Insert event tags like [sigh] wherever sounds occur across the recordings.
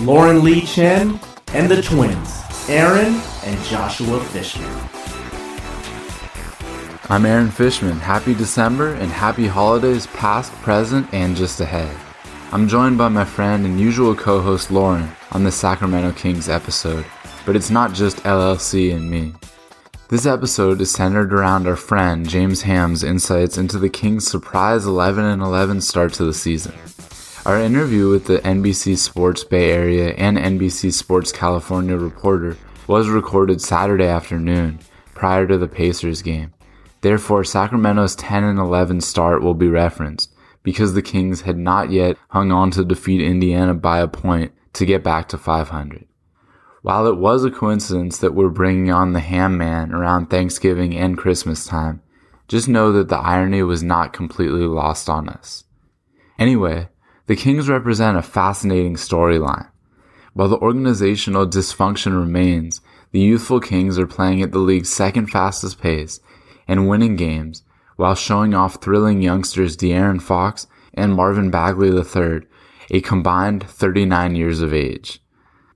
Lauren Lee Chen and the twins, Aaron and Joshua Fishman. I'm Aaron Fishman. Happy December and happy holidays past, present, and just ahead. I'm joined by my friend and usual co host Lauren on the Sacramento Kings episode, but it's not just LLC and me. This episode is centered around our friend James Ham's insights into the Kings' surprise 11 and 11 start to the season. Our interview with the NBC Sports Bay Area and NBC Sports California reporter was recorded Saturday afternoon prior to the Pacers game. Therefore, Sacramento's 10 and 11 start will be referenced because the Kings had not yet hung on to defeat Indiana by a point to get back to 500. While it was a coincidence that we're bringing on the Ham Man around Thanksgiving and Christmas time, just know that the irony was not completely lost on us. Anyway, the Kings represent a fascinating storyline. While the organizational dysfunction remains, the youthful Kings are playing at the league's second fastest pace and winning games while showing off thrilling youngsters De'Aaron Fox and Marvin Bagley III, a combined 39 years of age.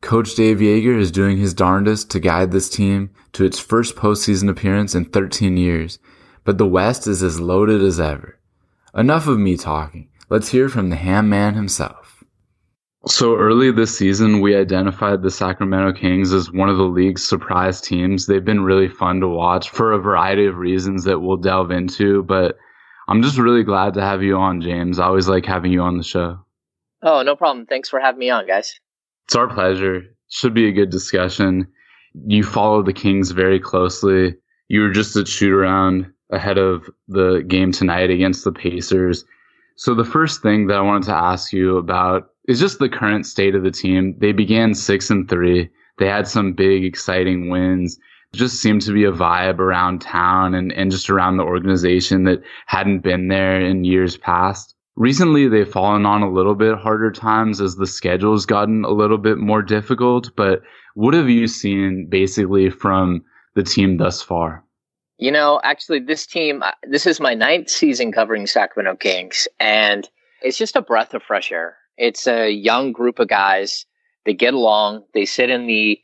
Coach Dave Joerger is doing his darndest to guide this team to its first postseason appearance in 13 years, but the West is as loaded as ever. Enough of me talking. Let's hear from the ham man himself. So early this season, we identified the Sacramento Kings as one of the league's surprise teams. They've been really fun to watch for a variety of reasons that we'll delve into, but I'm just really glad to have you on, James. I always like having you on the show. Oh, no problem. Thanks for having me on, guys. It's our pleasure. Should be a good discussion. You follow the Kings very closely. You were just at shoot around ahead of the game tonight against the Pacers. So the first thing that I wanted to ask you about is just the current state of the team. They began six and three. They had some big, exciting wins. Just seemed to be a vibe around town and, and just around the organization that hadn't been there in years past. Recently, they've fallen on a little bit harder times as the schedule's gotten a little bit more difficult. But what have you seen basically from the team thus far? You know, actually, this team, uh, this is my ninth season covering Sacramento Kings, and it's just a breath of fresh air. It's a young group of guys. They get along. They sit in the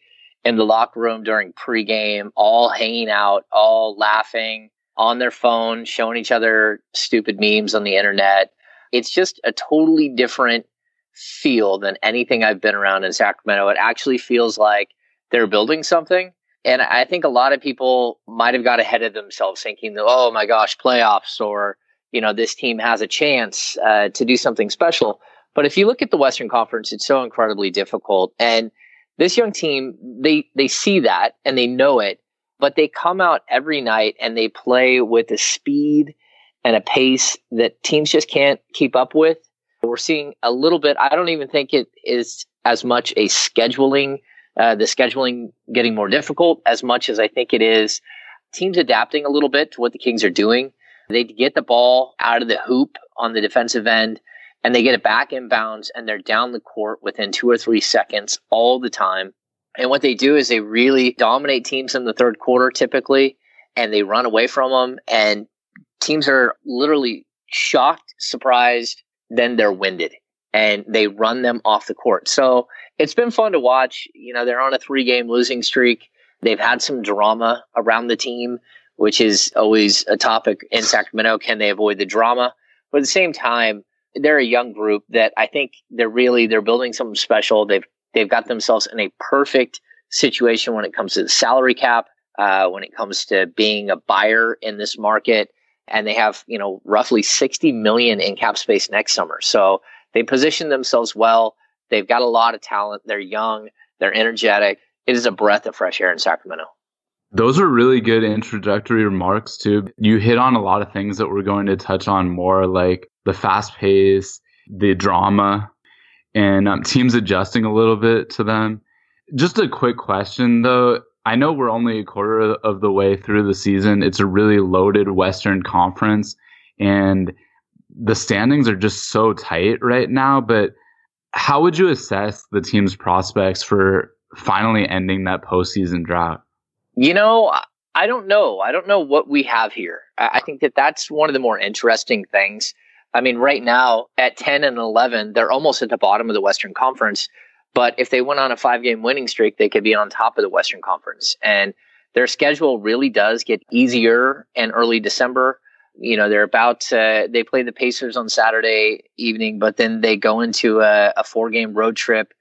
in the locker room during pregame, all hanging out, all laughing on their phone, showing each other stupid memes on the internet. It's just a totally different feel than anything I've been around in Sacramento. It actually feels like they're building something and I think a lot of people might have got ahead of themselves thinking, oh my gosh, playoffs or, you know, this team has a chance uh, to do something special. But if you look at the Western Conference, it's so incredibly difficult. And this young team, they, they see that and they know it, but they come out every night and they play with a speed and a pace that teams just can't keep up with. We're seeing a little bit, I don't even think it is as much a scheduling uh, the scheduling getting more difficult as much as I think it is teams adapting a little bit to what the Kings are doing. They get the ball out of the hoop on the defensive end and they get it back inbounds and they're down the court within two or three seconds all the time. And what they do is they really dominate teams in the third quarter typically and they run away from them and teams are literally shocked, surprised, then they're winded and they run them off the court. So it's been fun to watch. You know, they're on a three game losing streak. They've had some drama around the team, which is always a topic in Sacramento. Can they avoid the drama? But at the same time, they're a young group that I think they're really they're building something special. They've they've got themselves in a perfect situation when it comes to the salary cap, uh, when it comes to being a buyer in this market, and they have you know roughly sixty million in cap space next summer. So they position themselves well. They've got a lot of talent. They're young. They're energetic. It is a breath of fresh air in Sacramento. Those are really good introductory remarks, too. You hit on a lot of things that we're going to touch on more, like the fast pace, the drama, and um, teams adjusting a little bit to them. Just a quick question though. I know we're only a quarter of the way through the season. It's a really loaded Western Conference, and the standings are just so tight right now. But how would you assess the team's prospects for finally ending that postseason drought? You know, I don't know. I don't know what we have here. I think that that's one of the more interesting things. I mean, right now at 10 and 11, they're almost at the bottom of the Western Conference. But if they went on a five game winning streak, they could be on top of the Western Conference. And their schedule really does get easier in early December. You know, they're about to, they play the Pacers on Saturday evening, but then they go into a, a four game road trip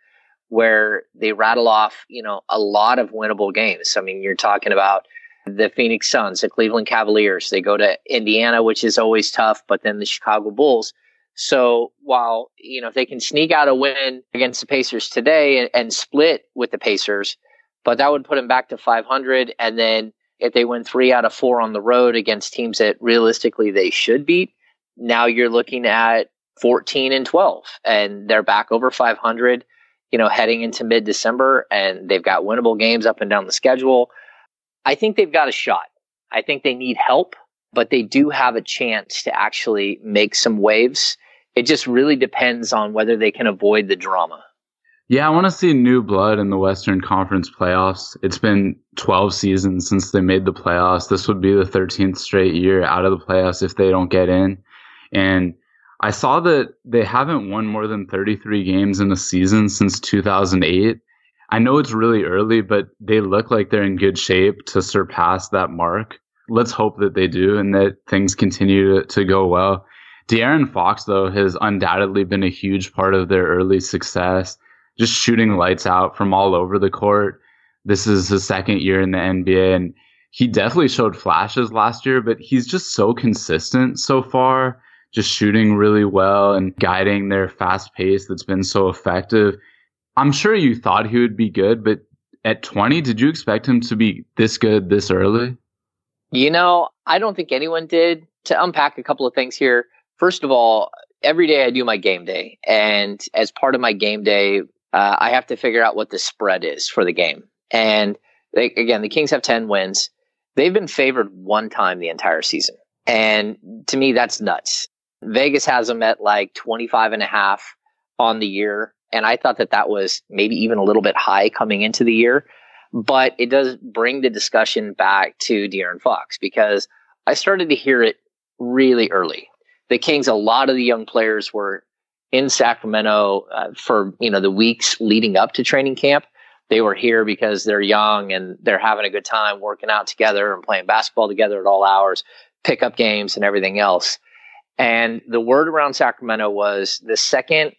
where they rattle off, you know, a lot of winnable games. I mean, you're talking about the Phoenix Suns, the Cleveland Cavaliers. They go to Indiana, which is always tough, but then the Chicago Bulls. So while you know if they can sneak out a win against the Pacers today and, and split with the Pacers, but that would put them back to 500. And then if they win three out of four on the road against teams that realistically they should beat, now you're looking at 14 and 12, and they're back over 500. You know, heading into mid December, and they've got winnable games up and down the schedule. I think they've got a shot. I think they need help, but they do have a chance to actually make some waves. It just really depends on whether they can avoid the drama. Yeah, I want to see new blood in the Western Conference playoffs. It's been 12 seasons since they made the playoffs. This would be the 13th straight year out of the playoffs if they don't get in. And I saw that they haven't won more than 33 games in a season since 2008. I know it's really early, but they look like they're in good shape to surpass that mark. Let's hope that they do and that things continue to, to go well. De'Aaron Fox, though, has undoubtedly been a huge part of their early success, just shooting lights out from all over the court. This is his second year in the NBA, and he definitely showed flashes last year, but he's just so consistent so far, just shooting really well and guiding their fast pace that's been so effective. I'm sure you thought he would be good, but at 20, did you expect him to be this good this early? You know, I don't think anyone did. To unpack a couple of things here, first of all, every day I do my game day. And as part of my game day, uh, I have to figure out what the spread is for the game. And they, again, the Kings have 10 wins. They've been favored one time the entire season. And to me, that's nuts. Vegas has them at like 25 and a half on the year. And I thought that that was maybe even a little bit high coming into the year. But it does bring the discussion back to De'Aaron Fox because I started to hear it really early. The Kings, a lot of the young players were in Sacramento uh, for you know the weeks leading up to training camp. They were here because they're young and they're having a good time working out together and playing basketball together at all hours, pickup games and everything else. And the word around Sacramento was the second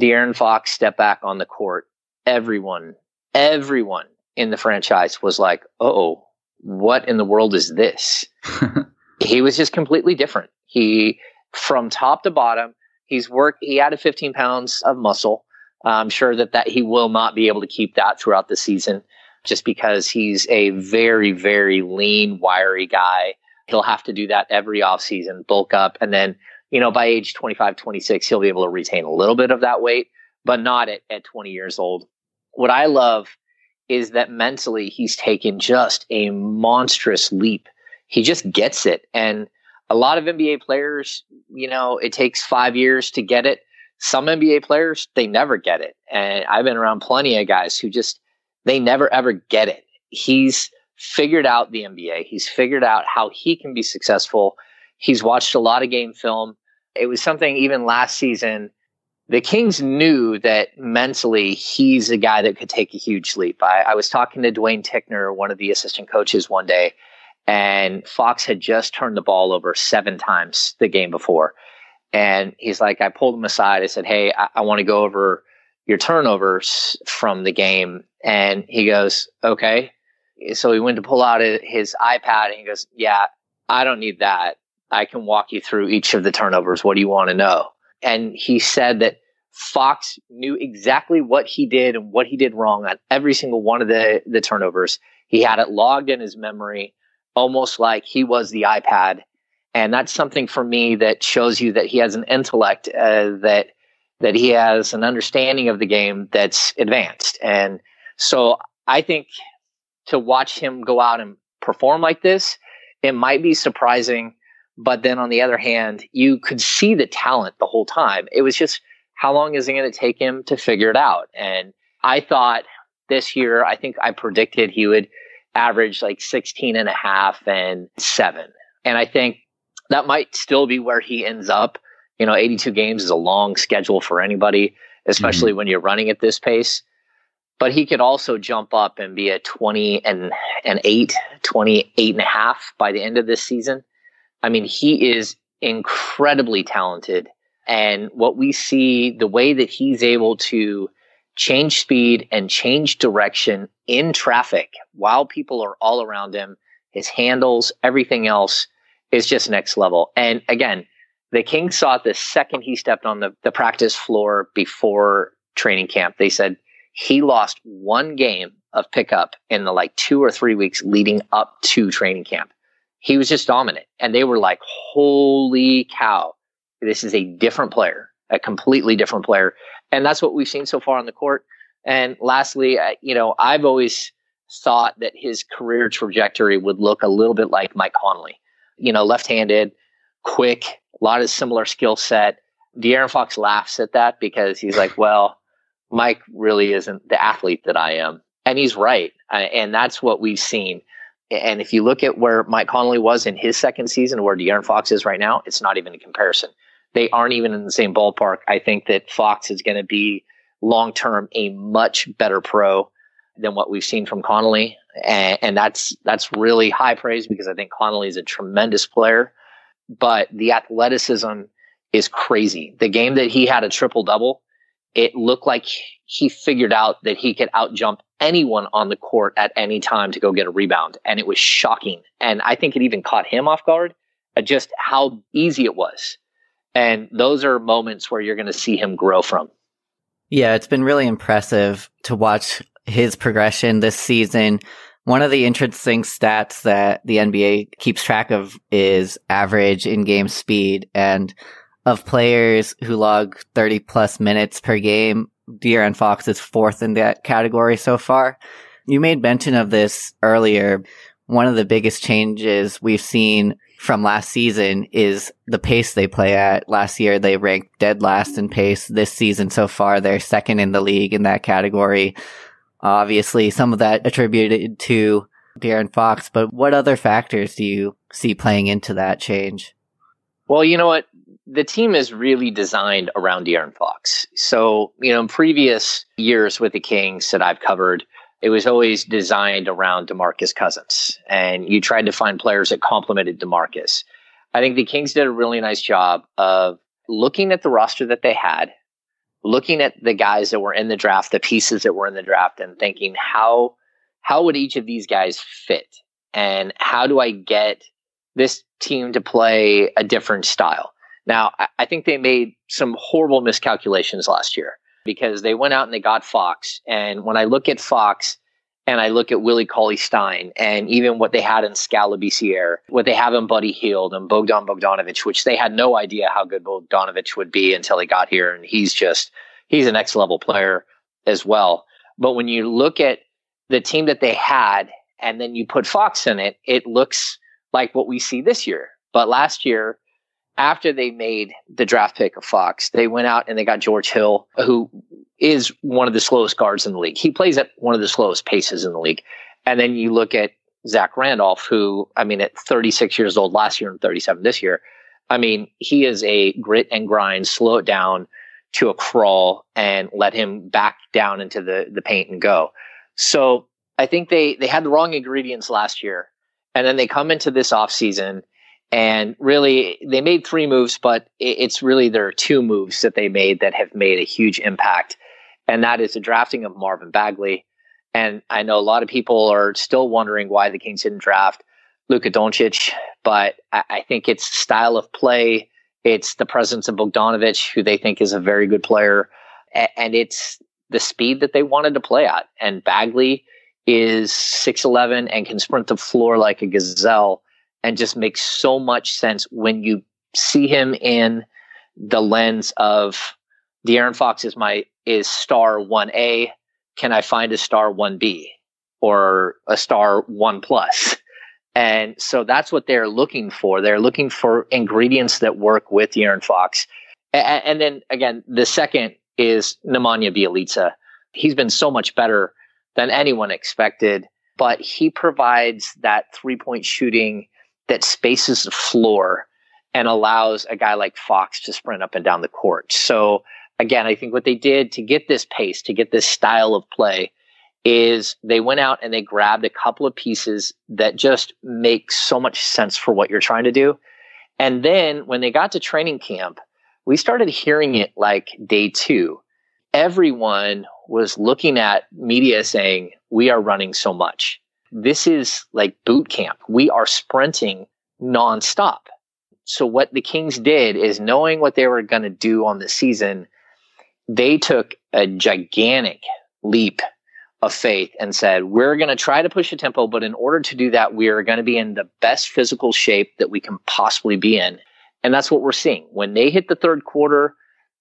De'Aaron Fox stepped back on the court, everyone, everyone in the franchise was like, oh, what in the world is this? [laughs] he was just completely different. He, from top to bottom, he's worked, he added 15 pounds of muscle. I'm sure that, that he will not be able to keep that throughout the season just because he's a very, very lean, wiry guy. He'll have to do that every offseason, bulk up, and then you know, by age 25, 26, he'll be able to retain a little bit of that weight, but not at, at 20 years old. What I love is that mentally he's taken just a monstrous leap. He just gets it. And a lot of NBA players, you know, it takes five years to get it. Some NBA players, they never get it. And I've been around plenty of guys who just, they never ever get it. He's figured out the NBA. He's figured out how he can be successful. He's watched a lot of game film. It was something even last season. The Kings knew that mentally he's a guy that could take a huge leap. I, I was talking to Duane Ticknor, one of the assistant coaches, one day, and Fox had just turned the ball over seven times the game before. And he's like, I pulled him aside. I said, Hey, I, I want to go over your turnovers from the game. And he goes, Okay. So he went to pull out his iPad and he goes, Yeah, I don't need that. I can walk you through each of the turnovers. What do you want to know? And he said that Fox knew exactly what he did and what he did wrong on every single one of the, the turnovers. He had it logged in his memory, almost like he was the iPad. And that's something for me that shows you that he has an intellect, uh, that that he has an understanding of the game that's advanced. And So I think to watch him go out and perform like this, it might be surprising. But then on the other hand, you could see the talent the whole time. It was just how long is it going to take him to figure it out? And I thought this year, I think I predicted he would average like 16 and a half and seven. And I think that might still be where he ends up. You know, 82 games is a long schedule for anybody, especially mm-hmm. when you're running at this pace. But he could also jump up and be a 20 and, and 8, 28 and a half by the end of this season. I mean, he is incredibly talented. And what we see, the way that he's able to change speed and change direction in traffic while people are all around him, his handles, everything else is just next level. And again, the Kings saw it the second he stepped on the, the practice floor before training camp. They said he lost one game of pickup in the like two or three weeks leading up to training camp. He was just dominant. And they were like, holy cow, this is a different player, a completely different player. And that's what we've seen so far on the court. And lastly, you know, I've always thought that his career trajectory would look a little bit like Mike Conley. You know, left-handed, quick, a lot of similar skill set. De'Aaron Fox laughs at that because he's like, well, Mike really isn't the athlete that I am. And he's right. And that's what we've seen. And if you look at where Mike Conley was in his second season, where De'Aaron Fox is right now, it's not even a comparison. They aren't even in the same ballpark. I think that Fox is going to be long term a much better pro than what we've seen from Conley, and, and, that's that's really high praise because I think Conley is a tremendous player, but the athleticism is crazy. The game that he had a triple double, it looked like he figured out that he could outjump anyone on the court at any time to go get a rebound, and it was shocking. And I think it even caught him off guard, at just how easy it was. And those are moments where you're going to see him grow from. Yeah, it's been really impressive to watch his progression this season. One of the interesting stats that the NBA keeps track of is average in game speed. And of players who log 30 plus minutes per game, De'Aaron Fox is fourth in that category so far. You made mention of this earlier. One of the biggest changes we've seen from last season is the pace they play at. Last year, they ranked dead last in pace. This season so far, they're second in the league in that category. Obviously, some of that attributed to De'Aaron Fox, but what other factors do you see playing into that change? Well, you know what? The team is really designed around De'Aaron Fox. So, you know, in previous years with the Kings that I've covered, it was always designed around DeMarcus Cousins, and you tried to find players that complemented DeMarcus. I think the Kings did a really nice job of looking at the roster that they had, looking at the guys that were in the draft, the pieces that were in the draft, and thinking how how would each of these guys fit, and how do I get this team to play a different style? Now, I think they made some horrible miscalculations last year because they went out and they got Fox. And when I look at Fox and I look at Willie Cauley Stein and even what they had in Skal what they have in Buddy Hield and Bogdan Bogdanovic, which they had no idea how good Bogdanovic would be until he got here. And he's just, he's a next level player as well. But when you look at the team that they had and then you put Fox in it, it looks like what we see this year. But last year, after they made the draft pick of Fox, they went out and they got George Hill, who is one of the slowest guards in the league. He plays at one of the slowest paces in the league. And then you look at Zach Randolph, who, I mean, at 36 years old last year and 37 this year, I mean, he is a grit and grind, slow it down to a crawl and let him back down into the, the paint and go. So I think they, they had the wrong ingredients last year. And then they come into this offseason and really, they made three moves, but it's really there are two moves that they made that have made a huge impact. And that is the drafting of Marvin Bagley. And I know a lot of people are still wondering why the Kings didn't draft Luka Doncic, but I, think it's style of play. It's the presence of Bogdanovic, who they think is a very good player. And it's the speed that they wanted to play at. And Bagley is 6'11 and can sprint the floor like a gazelle and just makes so much sense when you see him in the lens of De'Aaron Fox is my is star one A, can I find a star 1B or a star 1 plus? [laughs] And so that's what they're looking for. They're looking for ingredients that work with De'Aaron Fox. And, and then again, the second is Nemanja Bjelica. He's been so much better than anyone expected, but he provides that three point shooting that spaces the floor and allows a guy like Fox to sprint up and down the court. So again, I think what they did to get this pace, to get this style of play, is they went out and they grabbed a couple of pieces that just make so much sense for what you're trying to do. And then when they got to training camp, we started hearing it like day two. Everyone was looking at media saying, We are running so much. This is like boot camp. We are sprinting nonstop. So, what the Kings did is knowing what they were going to do on the season, they took a gigantic leap of faith and said, We're going to try to push a tempo, but in order to do that, we are going to be in the best physical shape that we can possibly be in. And that's what we're seeing. When they hit the third quarter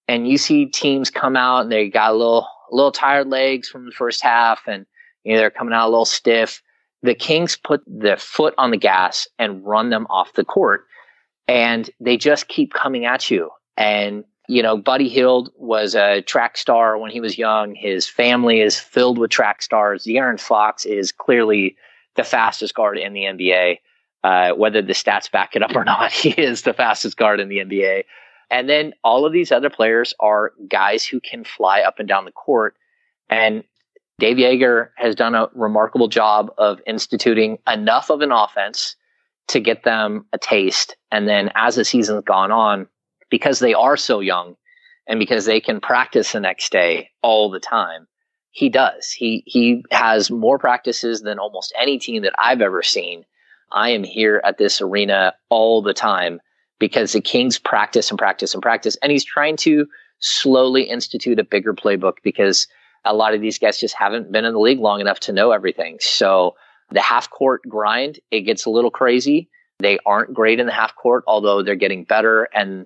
and you see teams come out and they got a little, a little tired legs from the first half and you know, they're coming out a little stiff, the Kings put their foot on the gas and run them off the court. And they just keep coming at you. And you know, Buddy Hield was a track star when he was young. His family is filled with track stars. De'Aaron Fox is clearly the fastest guard in the NBA. Uh, whether the stats back it up or not, [laughs] he is the fastest guard in the NBA. And then all of these other players are guys who can fly up and down the court. And Dave Joerger has done a remarkable job of instituting enough of an offense to get them a taste. And then as the season's gone on, because they are so young and because they can practice the next day all the time. He does. He he has more practices than almost any team that I've ever seen. I am here at this arena all the time because the Kings practice and practice and practice and he's trying to slowly institute a bigger playbook because a lot of these guys just haven't been in the league long enough to know everything. So the half court grind, it gets a little crazy. They aren't great in the half court, although they're getting better and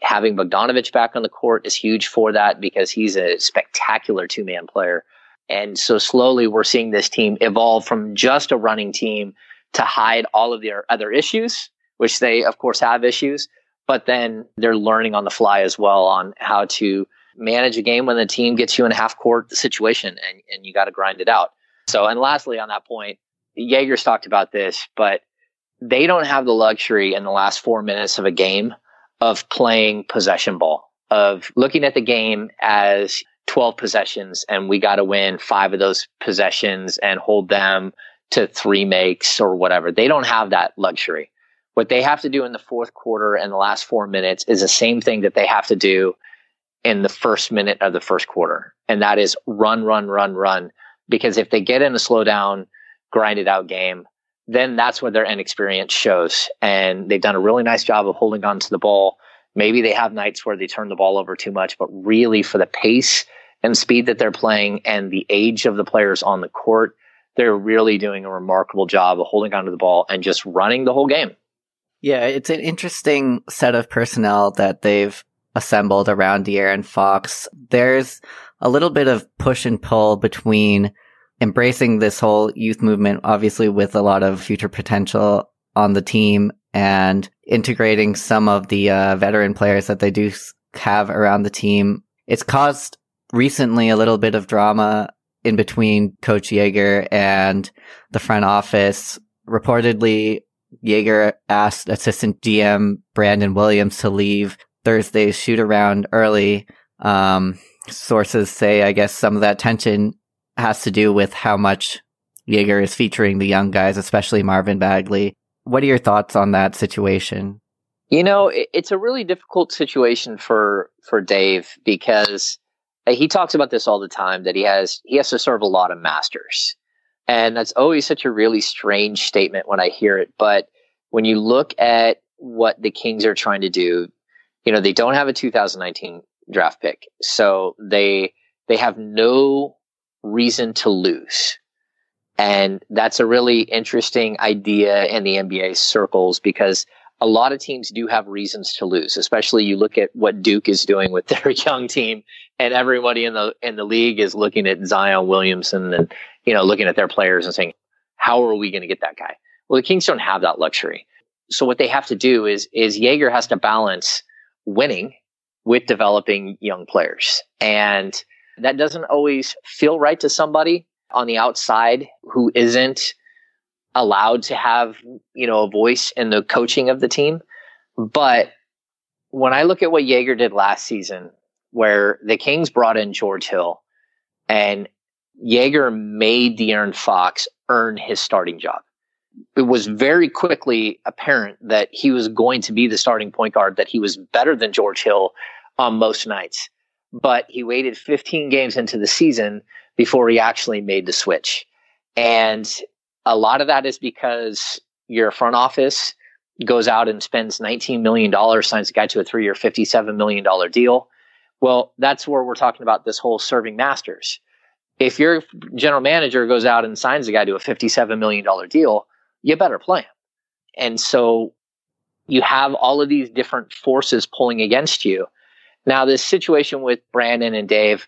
having Bogdanovic back on the court is huge for that because he's a spectacular two man player. And so slowly we're seeing this team evolve from just a running team to hide all of their other issues, which they, of course, have issues, but then they're learning on the fly as well on how to manage a game when the team gets you in a half court situation and, and you got to grind it out. So, and lastly, on that point, Joerger's talked about this, but they don't have the luxury in the last four minutes of a game of playing possession ball, of looking at the game as 12 possessions and we got to win five of those possessions and hold them to three makes or whatever. They don't have that luxury. What they have to do in the fourth quarter and the last four minutes is the same thing that they have to do in the first minute of the first quarter. And that is run, run, run, run. Because if they get in a slow down, grinded out game, then that's where their inexperience shows. And they've done a really nice job of holding on to the ball. Maybe they have nights where they turn the ball over too much, but really for the pace and speed that they're playing and the age of the players on the court, they're really doing a remarkable job of holding onto the ball and just running the whole game. Yeah, it's an interesting set of personnel that they've assembled around De'Aaron Fox. There's a little bit of push and pull between embracing this whole youth movement, obviously with a lot of future potential on the team and integrating some of the uh, veteran players that they do have around the team. It's caused recently a little bit of drama in between Coach Joerger and the front office. Reportedly, Joerger asked assistant GM Brandon Williams to leave Thursday's shoot around early. Um, sources say, I guess some of that tension has to do with how much Joerger is featuring the young guys, especially Marvin Bagley. What are your thoughts on that situation? You know, it's a really difficult situation for for Dave because he talks about this all the time that he has he has to serve a lot of masters. And that's always such a really strange statement when I hear it, but when you look at what the Kings are trying to do, you know, they don't have a 2019 draft pick. So they they have no reason to lose. And that's a really interesting idea in the NBA circles because a lot of teams do have reasons to lose, especially you look at what Duke is doing with [laughs] their young team and everybody in the in the league is looking at Zion Williamson and you know looking at their players and saying, How are we going to get that guy? Well, the Kings don't have that luxury. So what they have to do is is Joerger has to balance winning with developing young players. And that doesn't always feel right to somebody on the outside who isn't allowed to have, you know, a voice in the coaching of the team. But when I look at what Joerger did last season, where the Kings brought in George Hill and Joerger made De'Aaron Fox earn his starting job. It was very quickly apparent that he was going to be the starting point guard, that he was better than George Hill on most nights. But he waited 15 games into the season before he actually made the switch. And a lot of that is because your front office goes out and spends $19 million, signs a guy to a three year, $57 million deal. Well, that's where we're talking about this whole serving masters. If your general manager goes out and signs a guy to a $57 million deal, you better play him. And so you have all of these different forces pulling against you. Now, this situation with Brandon and Dave,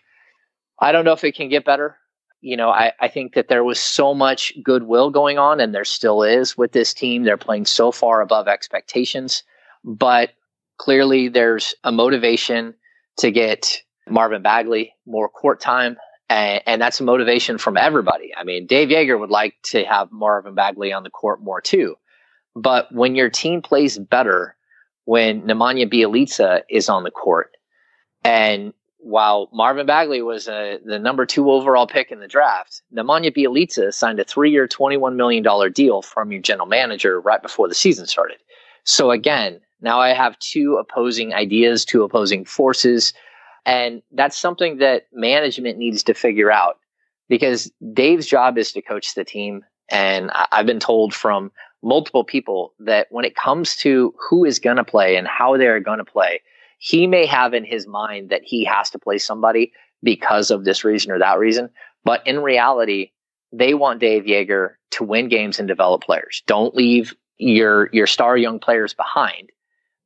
I don't know if it can get better you know, I, I think that there was so much goodwill going on, and there still is with this team. They're playing so far above expectations, but clearly there's a motivation to get Marvin Bagley more court time. And, and, that's a motivation from everybody. I mean, Dave Joerger would like to have Marvin Bagley on the court more too. But when your team plays better, when Nemanja Bjelica is on the court, and while Marvin Bagley was uh, the number two overall pick in the draft, Nemanja Bjelica signed a three-year, $21 million deal from your general manager right before the season started. So again, now I have two opposing ideas, two opposing forces, and that's something that management needs to figure out because Dave's job is to coach the team. And I've been told from multiple people that when it comes to who is going to play and how they're going to play – he may have in his mind that he has to play somebody because of this reason or that reason. But in reality, they want Dave Joerger to win games and develop players. Don't leave your your star young players behind.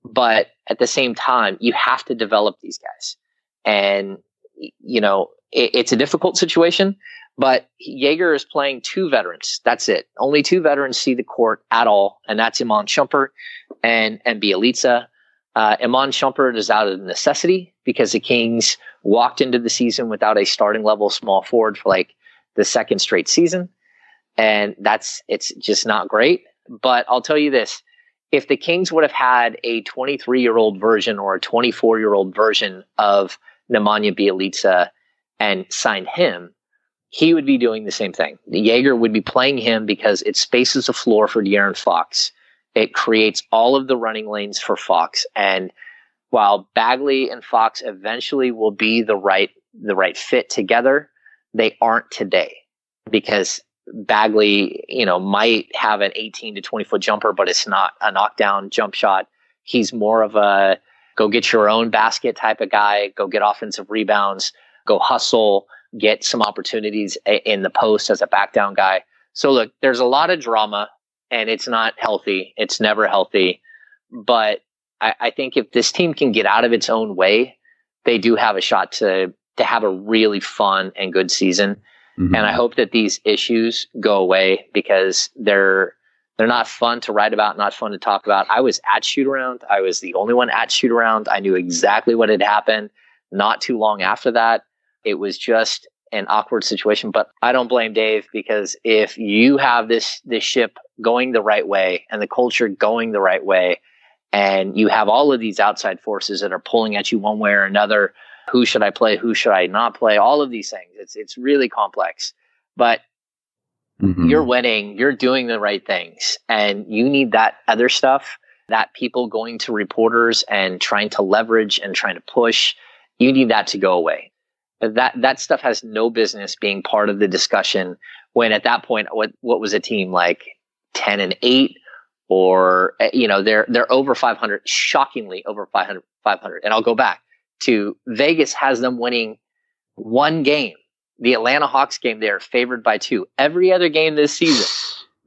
But at the same time, you have to develop these guys. And you know, it, it's a difficult situation, but Joerger is playing two veterans. That's it. Only two veterans see the court at all, and that's Iman Shumpert and and Bjelica. Uh, Iman Shumpert is out of necessity because the Kings walked into the season without a starting level small forward for like the second straight season. And that's, it's just not great. But I'll tell you this if the Kings would have had a 23 year old version or a 24 year old version of Nemanja Bjelica and signed him, he would be doing the same thing. Joerger would be playing him because it spaces the floor for De'Aaron Fox. It creates all of the running lanes for Fox. And while Bagley and Fox eventually will be the right the right fit together, they aren't today because Bagley, you know, might have an 18 to 20 foot jumper, but it's not a knockdown jump shot. He's more of a go get your own basket type of guy, go get offensive rebounds, go hustle, get some opportunities in the post as a back down guy. So look, there's a lot of drama and it's not healthy. It's never healthy. But I, I, think if this team can get out of its own way, they do have a shot to to have a really fun and good season. Mm-hmm. And I hope that these issues go away because they're they're not fun to write about, not fun to talk about. I was at shoot around. I was the only one at shoot around. I knew exactly what had happened. Not too long after that, it was just an awkward situation. But I don't blame Dave because if you have this this ship going the right way and the culture going the right way, and you have all of these outside forces that are pulling at you one way or another, who should I play? Who should I not play? All of these things. It's it's really complex. But mm-hmm. you're winning, you're doing the right things, and you need that other stuff. That people going to reporters and trying to leverage and trying to push, you need that to go away. That that stuff has no business being part of the discussion when at that point what what was a team like 10 and 8 or eh, you know they're they're over 500 shockingly over 500 500 and I'll go back to Vegas has them winning one game the Atlanta Hawks game they're favored by two every other game this season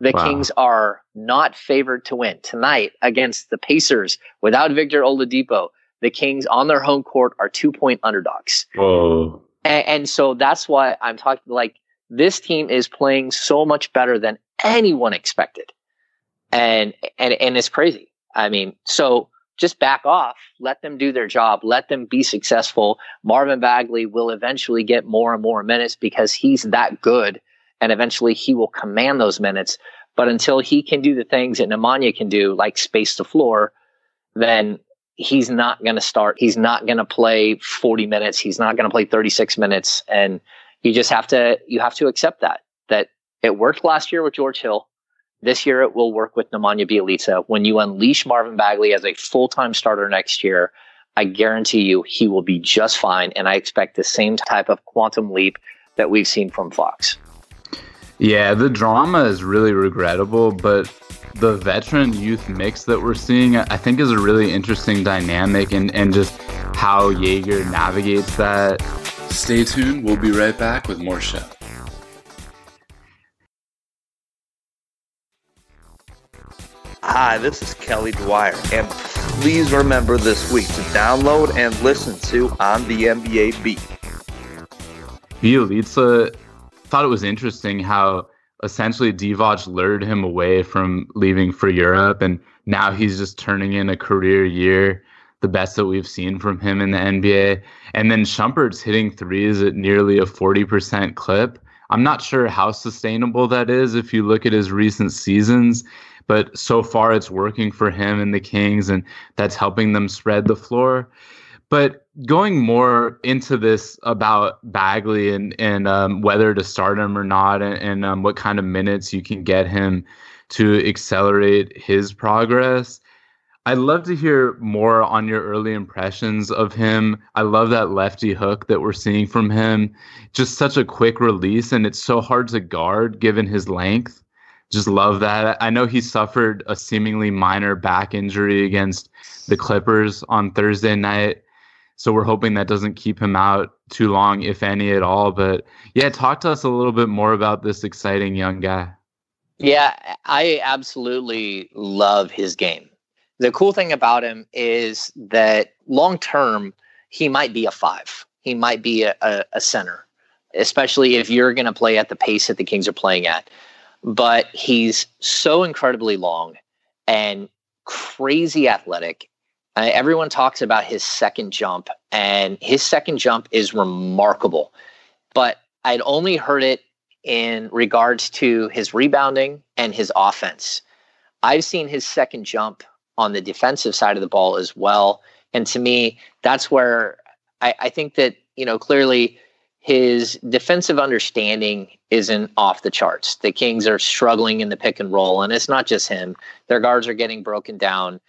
The Wow. Kings are not favored to win tonight against the Pacers without Victor Oladipo. The Kings on their home court are two point underdogs. Whoa. And, and so that's why I'm talking like this team is playing so much better than anyone expected. And, and, and it's crazy. I mean, so just back off, let them do their job, let them be successful. Marvin Bagley will eventually get more and more minutes because he's that good. And eventually he will command those minutes. But until he can do the things that Nemanja can do, like space the floor, then he's not going to start. He's not going to play 40 minutes. He's not going to play 36 minutes. And you just have to, you have to accept that, that it worked last year with George Hill. This year it will work with Nemanja Bjelica. When you unleash Marvin Bagley as a full-time starter next year, I guarantee you he will be just fine. And I expect the same type of quantum leap that we've seen from Fox. Yeah, the drama is really regrettable, but the veteran youth mix that we're seeing, I think, is a really interesting dynamic and, and just how Joerger navigates that. Stay tuned. We'll be right back with more show. Hi, this is Kelly Dwyer, and please remember this week to download and listen to On the NBA Beat. Bjelica uh, thought it was interesting how essentially Divac lured him away from leaving for Europe, and now he's just turning in a career year, the best that we've seen from him in the NBA. And then Shumpert's hitting threes at nearly a 40% clip. I'm not sure how sustainable that is if you look at his recent seasons, but so far it's working for him and the Kings, and that's helping them spread the floor. But going more into this about Bagley and and um, whether to start him or not, and, and um, what kind of minutes you can get him to accelerate his progress. I'd love to hear more on your early impressions of him. I love that lefty hook that we're seeing from him. Just such a quick release, and it's so hard to guard given his length. Just love that. I know he suffered a seemingly minor back injury against the Clippers on Thursday night. So we're hoping that doesn't keep him out too long, if any at all. But yeah, talk to us a little bit more about this exciting young guy. Yeah, I absolutely love his game. The cool thing about him is that long term, he might be a five. He might be a, a, a center, especially if you're going to play at the pace that the Kings are playing at. But he's so incredibly long and crazy athletic. Uh, everyone talks about his second jump, and his second jump is remarkable. But I'd only heard it in regards to his rebounding and his offense. I've seen his second jump on the defensive side of the ball as well. And to me, that's where I, I think that, you know, clearly his defensive understanding isn't off the charts. The Kings are struggling in the pick and roll, and it's not just him. Their guards are getting broken down.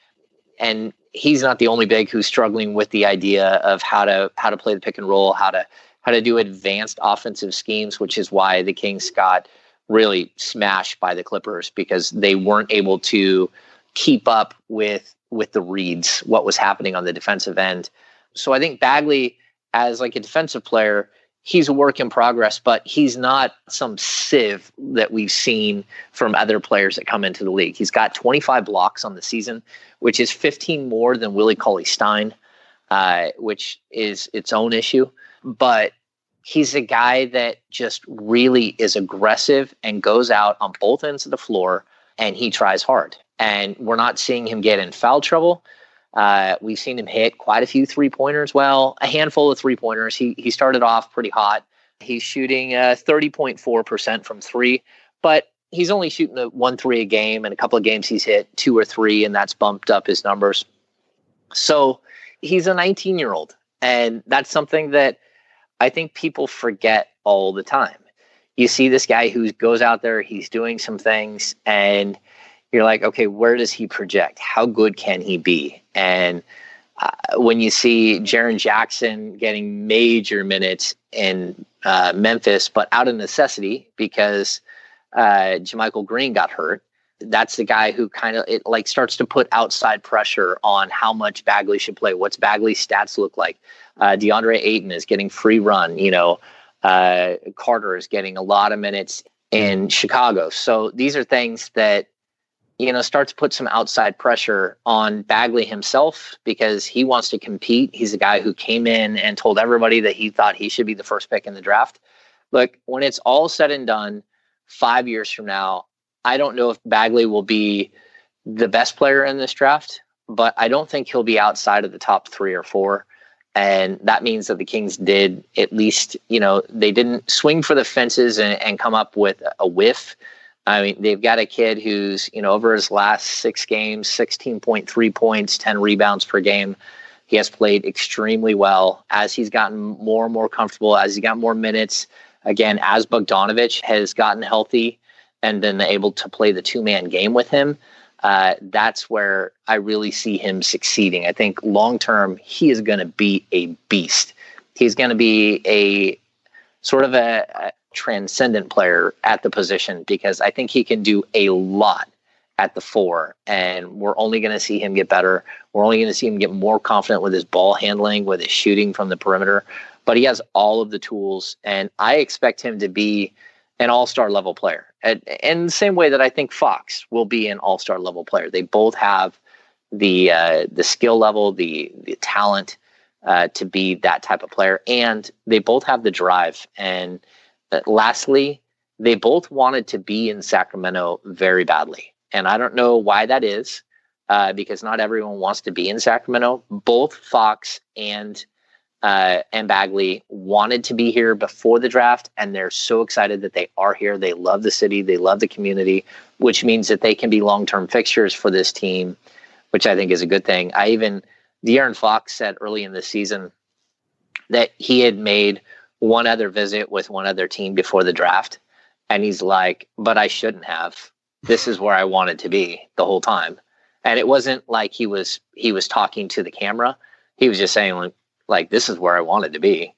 And he's not the only big who's struggling with the idea of how to how to play the pick and roll, how to how to do advanced offensive schemes, which is why the Kings got really smashed by the Clippers because they weren't able to keep up with with the reads, what was happening on the defensive end. So I think Bagley, as like a defensive player, he's a work in progress, but he's not some sieve that we've seen from other players that come into the league. He's got 25 blocks on the season, which is 15 more than Willie Cauley Stein, uh, which is its own issue. But he's a guy that just really is aggressive and goes out on both ends of the floor and he tries hard. And we're not seeing him get in foul trouble. Uh, we've seen him hit quite a few three pointers. Well, a handful of three pointers. He he started off pretty hot. He's shooting uh, thirty point four percent from three, but he's only shooting a one three a game. And a couple of games he's hit two or three, and that's bumped up his numbers. So he's a nineteen year old, and that's something that I think people forget all the time. You see this guy who goes out there, he's doing some things, and you're like, okay, where does he project? How good can he be? And uh, when you see Jaren Jackson getting major minutes in uh, Memphis, but out of necessity because uh, JaMychal Green got hurt, that's the guy who kind of it like starts to put outside pressure on how much Bagley should play. What's Bagley's stats look like? Uh, DeAndre Ayton is getting free run. You know, uh, Carter is getting a lot of minutes in Chicago. So these are things that you know start to put some outside pressure on Bagley himself because he wants to compete. He's a guy who came in and told everybody that he thought he should be the first pick in the draft. Look, when it's all said and done, five years from now, I don't know if Bagley will be the best player in this draft, but I don't think he'll be outside of the top three or four. And that means that the Kings did at least, you know, they didn't swing for the fences and, and come up with a whiff. I mean, they've got a kid who's, you know, over his last six games, 16.3 points, 10 rebounds per game. He has played extremely well as he's gotten more and more comfortable, as he got more minutes. Again, as Bogdanovic has gotten healthy and been able to play the two man game with him, uh, that's where I really see him succeeding. I think long term, he is going to be a beast. He's going to be a sort of a, transcendent player at the position because I think he can do a lot at the four, and we're only going to see him get better. We're only going to see him get more confident with his ball handling, with his shooting from the perimeter. But he has all of the tools, and I expect him to be an all-star level player. And in the same way that I think Fox will be an all-star level player. They both have the uh, the skill level, the the talent uh, to be that type of player, and they both have the drive. And lastly, they both wanted to be in Sacramento very badly, and I don't know why that is, uh, because not everyone wants to be in Sacramento. Both Fox and uh, and Bagley wanted to be here before the draft, and they're so excited that they are here. They love the city, they love the community, which means that they can be long term fixtures for this team, which I think is a good thing. I even, De'Aaron Fox said early in the season that he had made one other visit with one other team before the draft, and he's like, but I shouldn't have. This is where I wanted to be the whole time. And it wasn't like he was he was talking to the camera. He was just saying like like this is where I wanted to be.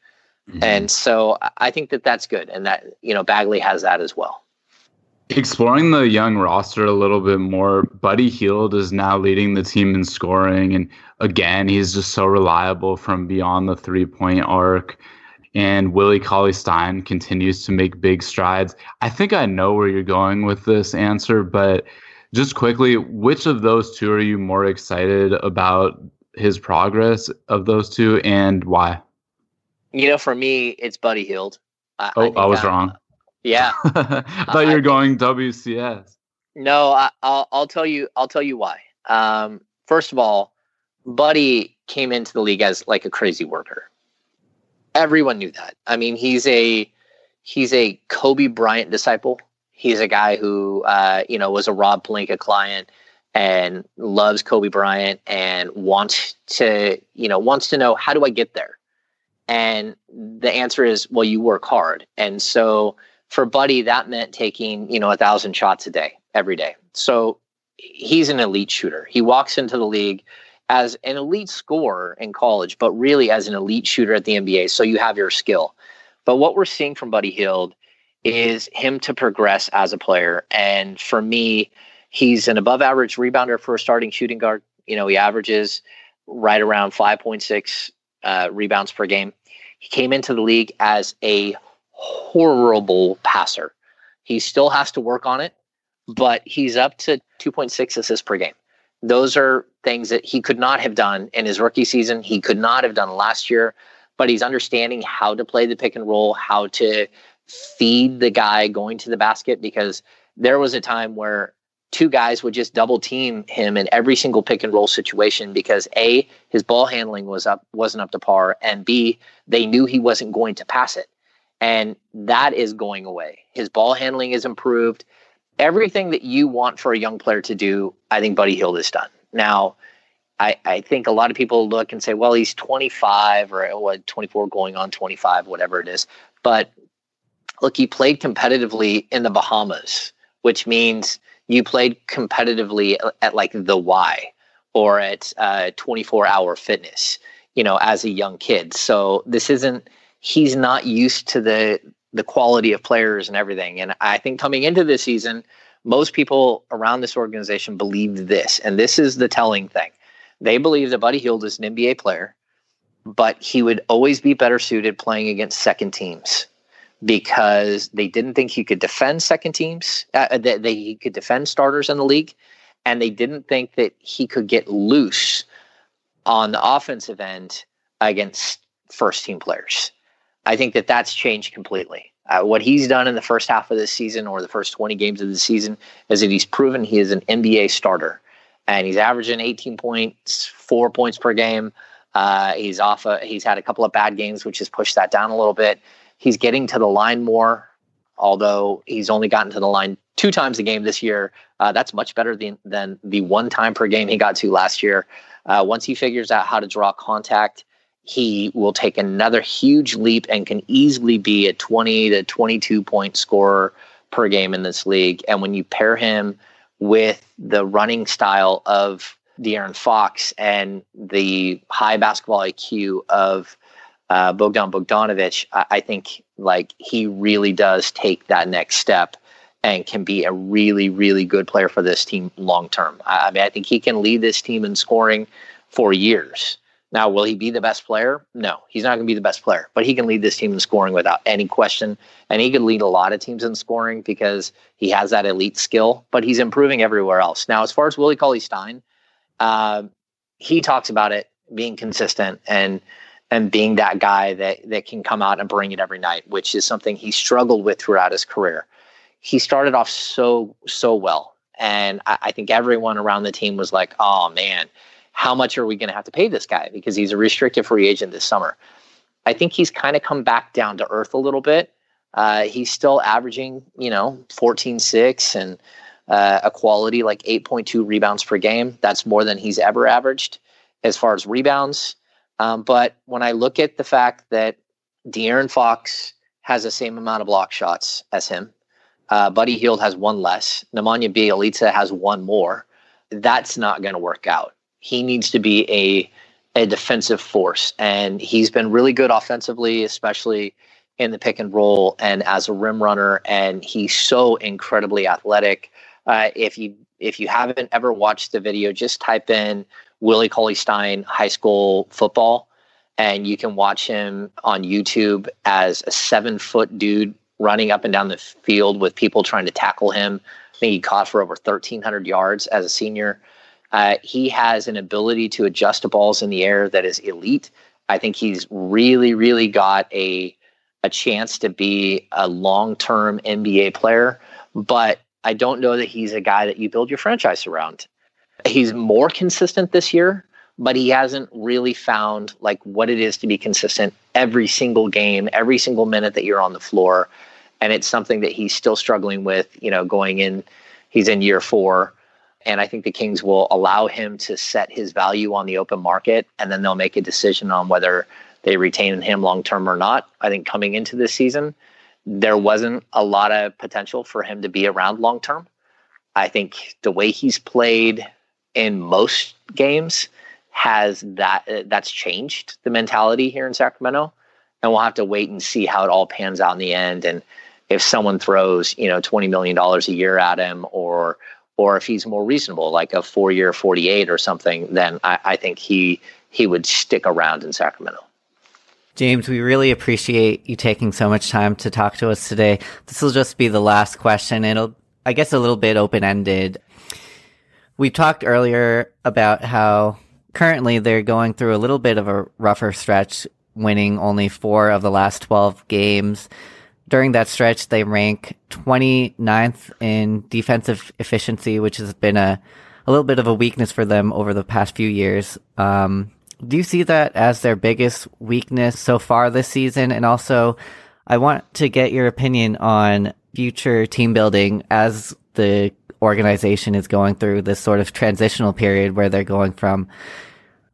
Mm-hmm. And so I think that that's good. And that, you know, Bagley has that as well. Exploring the young roster a little bit more, Buddy Hield is now leading the team in scoring. And again, he's just so reliable from beyond the three point arc. And Willie Cauley Stein continues to make big strides. I think I know where you're going with this answer, but just quickly, which of those two are you more excited about his progress of those two and why? You know, for me, it's Buddy Hield. I, oh, I, I was I'm, wrong. Yeah, [laughs] I thought you were going WCS. No, I, will I'll tell you. I'll tell you why. Um, first of all, Buddy came into the league as like a crazy worker. Everyone knew that. I mean, he's a he's a Kobe Bryant disciple. He's a guy who uh, you know was a Rob Pelinka client and loves Kobe Bryant and wants to, you know, wants to know how do I get there? And the answer is, well, you work hard. And so for Buddy, that meant taking, you know, a thousand shots a day, every day. So he's an elite shooter. He walks into the league as an elite scorer in college, but really as an elite shooter at the NBA. So you have your skill. But what we're seeing from Buddy Hield is him to progress as a player. And for me, He's an above average rebounder for a starting shooting guard. You know, he averages right around 5.6 uh, rebounds per game. He came into the league as a horrible passer. He still has to work on it, but he's up to 2.6 assists per game. Those are things that he could not have done in his rookie season. He could not have done last year, but he's understanding how to play the pick and roll, how to feed the guy going to the basket because there was a time where two guys would just double team him in every single pick and roll situation because a his ball handling was up wasn't up to par and b they knew he wasn't going to pass it. And that is going away. His ball handling is improved everything that you want for a young player to do i think buddy hield has done now I, I think a lot of people look and say well he's 25 or what 24 going on 25 whatever it is but look he played competitively in the bahamas which means you played competitively at like the Y or at uh, 24 hour fitness, you know, as a young kid. So this isn't, he's not used to the, the quality of players and everything. And I think coming into this season, most people around this organization believed this. And this is the telling thing. They believe that Buddy Hield is an NBA player, but he would always be better suited playing against second teams because they didn't think he could defend second teams, uh, that they, he could defend starters in the league, and they didn't think that he could get loose on the offensive end against first team players. I think that that's changed completely. Uh, what he's done in the first half of the season or the first 20 games of the season is that he's proven he is an NBA starter. And he's averaging 18 points, four points per game. Uh, he's off. A, he's had a couple of bad games, which has pushed that down a little bit. He's getting to the line more, although he's only gotten to the line two times a game this year. Uh, that's much better than, than the one time per game he got to last year. Uh, once he figures out how to draw contact, he will take another huge leap and can easily be a 20 to 22 point scorer per game in this league. And when you pair him with the running style of De'Aaron Fox and the high basketball IQ of uh, Bogdan Bogdanovic, I, I think like he really does take that next step and can be a really, really good player for this team long term. I, I mean, I think he can lead this team in scoring for years. Now, will he be the best player? No, he's not going to be the best player, but he can lead this team in scoring without any question. And he could lead a lot of teams in scoring because he has that elite skill, but he's improving everywhere else. Now, as far as Willie Cauley Stein, uh, he talks about it being consistent and and being that guy that that can come out and bring it every night, which is something he struggled with throughout his career. He started off so so well, and I, I think everyone around the team was like, "Oh man, how much are we going to have to pay this guy because he's a restricted free agent this summer. I think he's kind of come back down to earth a little bit. Uh, he's still averaging, you know, 14 6 and uh, a quality like 8.2 rebounds per game. That's more than he's ever averaged as far as rebounds. Um, but when I look at the fact that De'Aaron Fox has the same amount of block shots as him, uh, Buddy Hield has one less, Nemanja Bjelica has one more, that's not going to work out he needs to be a a defensive force, and he's been really good offensively, especially in the pick and roll and as a rim runner. And he's so incredibly athletic. Uh, if you if you haven't ever watched the video, just type in Willie Cauley Stein high school football, and you can watch him on YouTube as a seven foot dude running up and down the field with people trying to tackle him. I think he caught for over 1,300 yards as a senior. Uh, he has an ability to adjust to balls in the air that is elite. I think he's really, really got a a chance to be a long term NBA player, but I don't know that he's a guy that you build your franchise around. He's more consistent this year, but he hasn't really found like what it is to be consistent every single game, every single minute that you're on the floor. And it's something that he's still struggling with, you know, going in, he's in year four. And I think the Kings will allow him to set his value on the open market, and then they'll make a decision on whether they retain him long term or not. I think coming into this season, there wasn't a lot of potential for him to be around long term. I think the way he's played in most games has that that's changed the mentality here in Sacramento, and we'll have to wait and see how it all pans out in the end. And if someone throws you know twenty million dollars a year at him, or or if he's more reasonable, like a four year 48 or something, then I, I think he he would stick around in Sacramento. James, we really appreciate you taking so much time to talk to us today. This will just be the last question. It'll, I guess, a little bit open ended. We talked earlier about how currently they're going through a little bit of a rougher stretch, winning only four of the last 12 games during that stretch, they rank 29th in defensive efficiency, which has been a, a little bit of a weakness for them over the past few years. Um, do you see that as their biggest weakness so far this season? And also, I want to get your opinion on future team building as the organization is going through this sort of transitional period where they're going from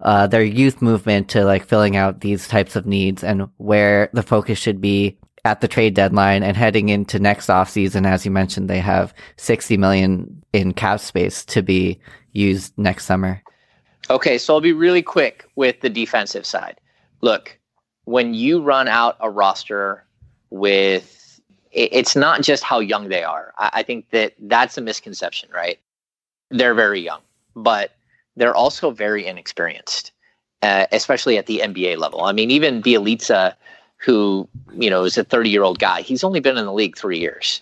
uh, their youth movement to like filling out these types of needs and where the focus should be at the trade deadline and heading into next offseason, as you mentioned, they have 60 million in cap space to be used next summer. Okay, so I'll be really quick with the defensive side. Look, when you run out a roster with, it's not just how young they are. I think that that's a misconception, right? They're very young, but they're also very inexperienced, uh, especially at the NBA level. I mean, even Bjelica who, you know, is a 30 year old guy. He's only been in the league three years.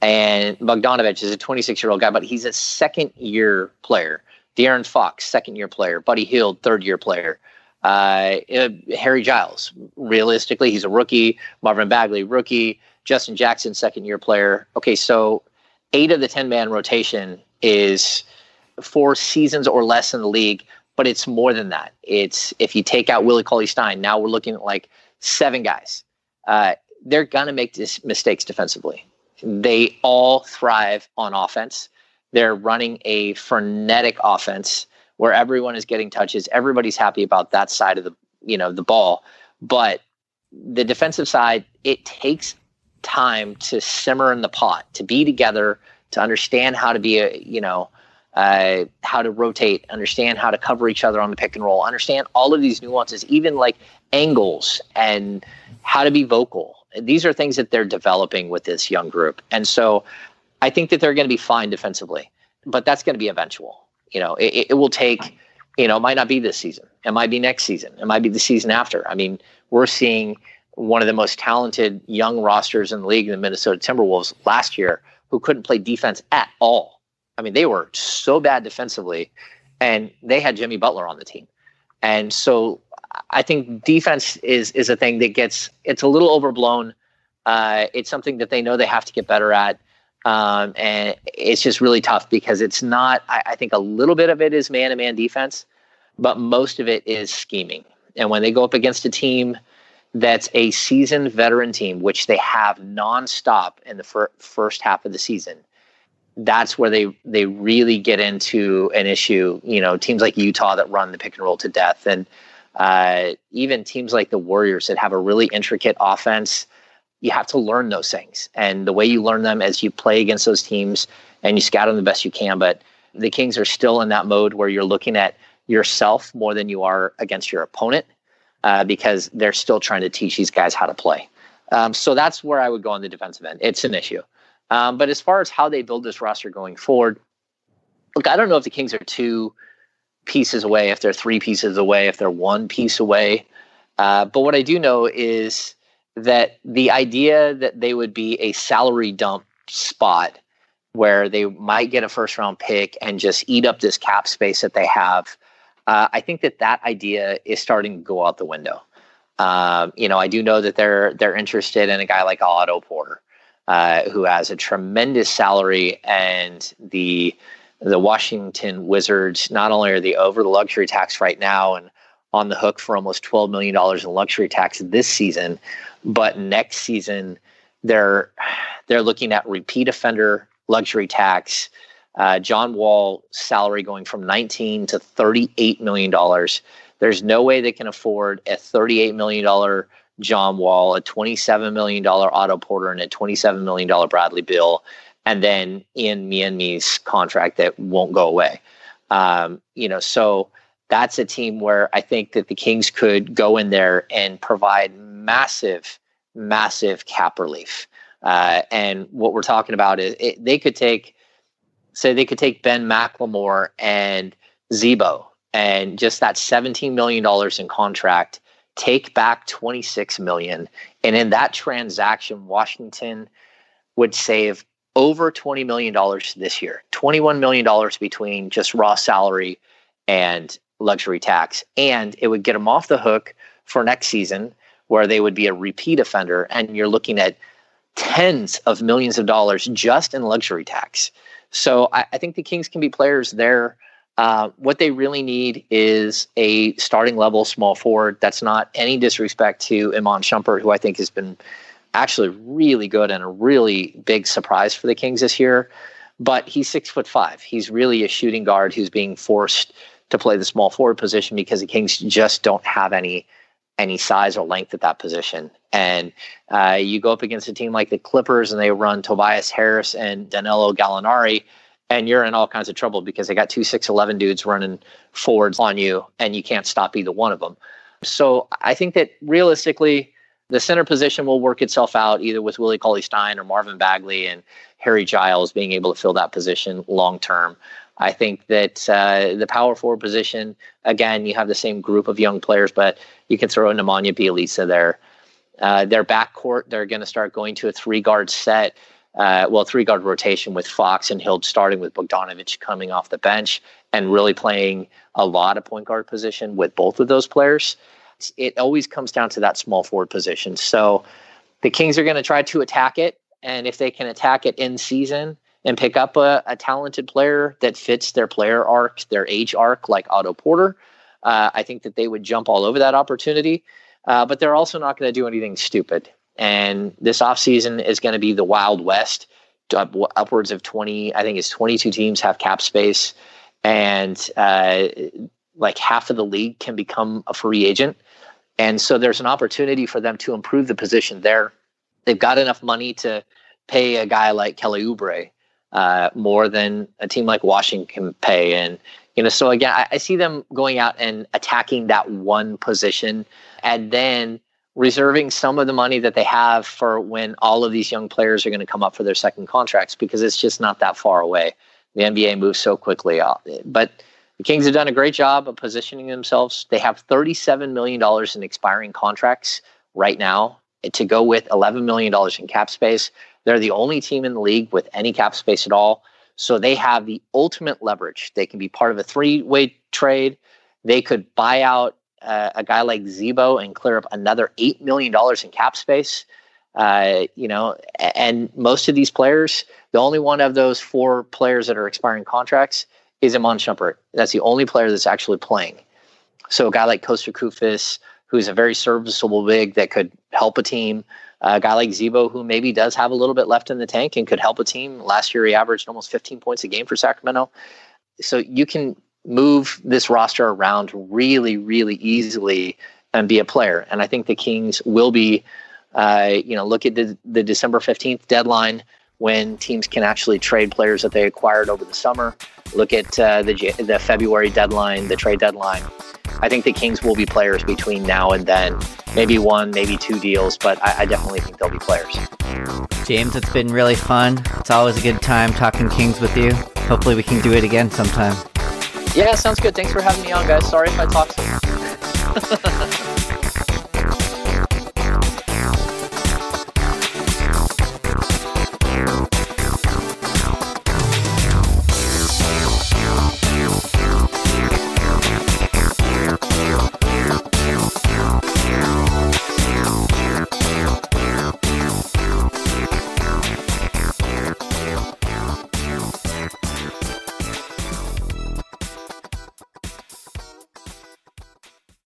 And Bogdanovic is a 26 year old guy, but he's a second year player. De'Aaron Fox, second year player. Buddy Hield, third year player. Uh, uh, Harry Giles, realistically, he's a rookie. Marvin Bagley, rookie. Justin Jackson, second year player. Okay, so eight of the 10 man rotation is four seasons or less in the league, but it's more than that. It's if you take out Willie Cauley Stein, now we're looking at like seven guys. Uh, they're going to make this mistakes defensively. They all thrive on offense. They're running a frenetic offense where everyone is getting touches. Everybody's happy about that side of the you know the ball, but the defensive side it takes time to simmer in the pot, to be together, to understand how to be a you know uh, how to rotate, understand how to cover each other on the pick and roll, understand all of these nuances, even like angles and how to be vocal. These are things that they're developing with this young group. And so I think that they're going to be fine defensively, but that's going to be eventual. You know, it, it will take, you know, it might not be this season. It might be next season. It might be the season after. I mean, we're seeing one of the most talented young rosters in the league, the Minnesota Timberwolves, last year, who couldn't play defense at all. I mean, they were so bad defensively, and they had Jimmy Butler on the team. And so I think defense is is a thing that gets it's a little overblown. Uh, it's something that they know they have to get better at. Um, and it's just really tough because it's not, I, I think a little bit of it is man to man defense, but most of it is scheming. And when they go up against a team that's a seasoned veteran team, which they have nonstop in the fir- first half of the season, that's where they they really get into an issue. You know, teams like Utah that run the pick and roll to death, and uh, even teams like the Warriors that have a really intricate offense. You have to learn those things, and the way you learn them is you play against those teams and you scout them the best you can. But the Kings are still in that mode where you're looking at yourself more than you are against your opponent, uh, because they're still trying to teach these guys how to play. Um, so that's where I would go on the defensive end. It's an issue. Um, but as far as how they build this roster going forward, look, I don't know if the Kings are two pieces away, if they're three pieces away, if they're one piece away. Uh, but what I do know is that the idea that they would be a salary dump spot where they might get a first round pick and just eat up this cap space that they have, uh, I think that that idea is starting to go out the window. Um, you know, I do know that they're they're interested in a guy like Otto Porter uh, who has a tremendous salary, and the the Washington Wizards not only are they over the luxury tax right now and on the hook for almost twelve million dollars in luxury tax this season, but next season they're they're looking at repeat offender luxury tax. Uh, John Wall salary going from 19 to 38 million dollars. There's no way they can afford a 38 million dollar John Wall, a $27 million Otto Porter, and a $27 million Bradley Beal, and then Ian Mahinmi's contract that won't go away. Um, you know, so that's a team where I think that the Kings could go in there and provide massive, massive cap relief. Uh, and what we're talking about is it, they could take, say, they could take Ben McLemore and Z-Bo and just that $17 million in contract take back 26 million and in that transaction washington would save over 20 million dollars this year. 21 million dollars between just raw salary and luxury tax. And it would get them off the hook for next season where they would be a repeat offender and you're looking at tens of millions of dollars just in luxury tax. So I, I think the kings can be players there. Uh, what they really need is a starting level small forward. That's not any disrespect to Iman Shumpert, who I think has been actually really good and a really big surprise for the Kings this year. But he's six foot five. He's really a shooting guard who's being forced to play the small forward position because the Kings just don't have any any size or length at that position. And uh, you go up against a team like the Clippers and they run Tobias Harris and Danilo Gallinari and you're in all kinds of trouble because they got two six eleven dudes running forwards on you, and you can't stop either one of them. So I think that realistically, the center position will work itself out either with Willie Cauley Stein or Marvin Bagley and Harry Giles being able to fill that position long term. I think that uh, the power forward position, again, you have the same group of young players, but you can throw in Nemanja Bjelica there. Uh, their backcourt, they're going to start going to a three guard set. Uh, well, three guard rotation with Fox and Hield starting with Bogdanovic coming off the bench and really playing a lot of point guard position with both of those players. It always comes down to that small forward position. So the Kings are going to try to attack it. And if they can attack it in season and pick up a, a talented player that fits their player arc, their age arc, like Otto Porter, uh, I think that they would jump all over that opportunity. Uh, but they're also not going to do anything stupid. And this offseason is going to be the Wild West. Upwards of 20, I think it's 22 teams have cap space. And uh, like half of the league can become a free agent. And so there's an opportunity for them to improve the position there. They've got enough money to pay a guy like Kelly Oubre uh, more than a team like Washington can pay. And, you know, so again, I, I see them going out and attacking that one position and then reserving some of the money that they have for when all of these young players are going to come up for their second contracts because it's just not that far away. The NBA moves so quickly. Uh, but the Kings have done a great job of positioning themselves. They have $37 million in expiring contracts right now to go with $11 million in cap space. They're the only team in the league with any cap space at all. So they have the ultimate leverage. They can be part of a three way trade. They could buy out uh, a guy like Z-Bo and clear up another $8 million in cap space. Uh, you know, and most of these players, the only one of those four players that are expiring contracts is Iman Shumpert. That's the only player that's actually playing. So a guy like Kosta Koufos, who's a very serviceable big that could help a team. a guy like Z-Bo, who maybe does have a little bit left in the tank and could help a team. Last year, he averaged almost 15 points a game for Sacramento. So you can move this roster around really, really easily and be a player. And I think the Kings will be, uh, you know, look at the, the December 15th deadline when teams can actually trade players that they acquired over the summer. Look at uh, the, the February deadline, the trade deadline. I think the Kings will be players between now and then. Maybe one, maybe two deals, but I, I definitely think they'll be players. James, it's been really fun. It's always a good time talking Kings with you. Hopefully, we can do it again sometime. Yeah, sounds good. Thanks for having me on, guys. Sorry if I talk so